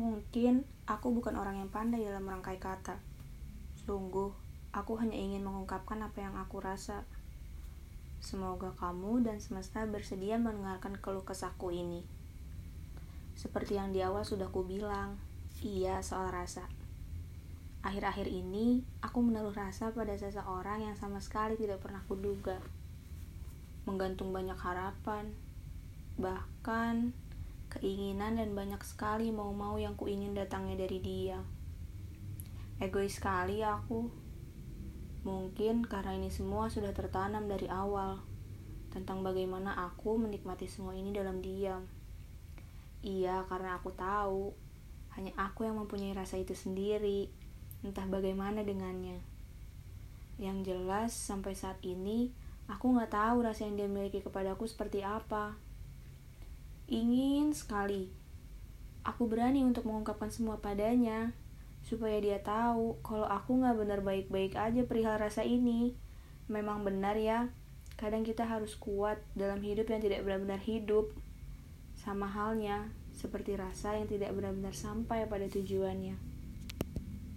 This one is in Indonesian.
Mungkin aku bukan orang yang pandai dalam merangkai kata. Sungguh, aku hanya ingin mengungkapkan apa yang aku rasa. Semoga kamu dan semesta bersedia mendengarkan keluh kesahku ini. Seperti yang di awal sudah kubilang, iya soal rasa. Akhir-akhir ini, aku menaruh rasa pada seseorang yang sama sekali tidak pernah kuduga. Menggantung banyak harapan, bahkan keinginan dan banyak sekali mau-mau yang kuingin datangnya dari dia. Egois sekali aku. Mungkin karena ini semua sudah tertanam dari awal tentang bagaimana aku menikmati semua ini dalam diam. Iya, karena aku tahu hanya aku yang mempunyai rasa itu sendiri. Entah bagaimana dengannya. Yang jelas sampai saat ini aku nggak tahu rasa yang dia miliki kepadaku seperti apa. Ingin sekali. Aku berani untuk mengungkapkan semua padanya, supaya dia tahu kalau aku nggak benar baik-baik aja perihal rasa ini. Memang benar ya, kadang kita harus kuat dalam hidup yang tidak benar-benar hidup. Sama halnya, seperti rasa yang tidak benar-benar sampai pada tujuannya.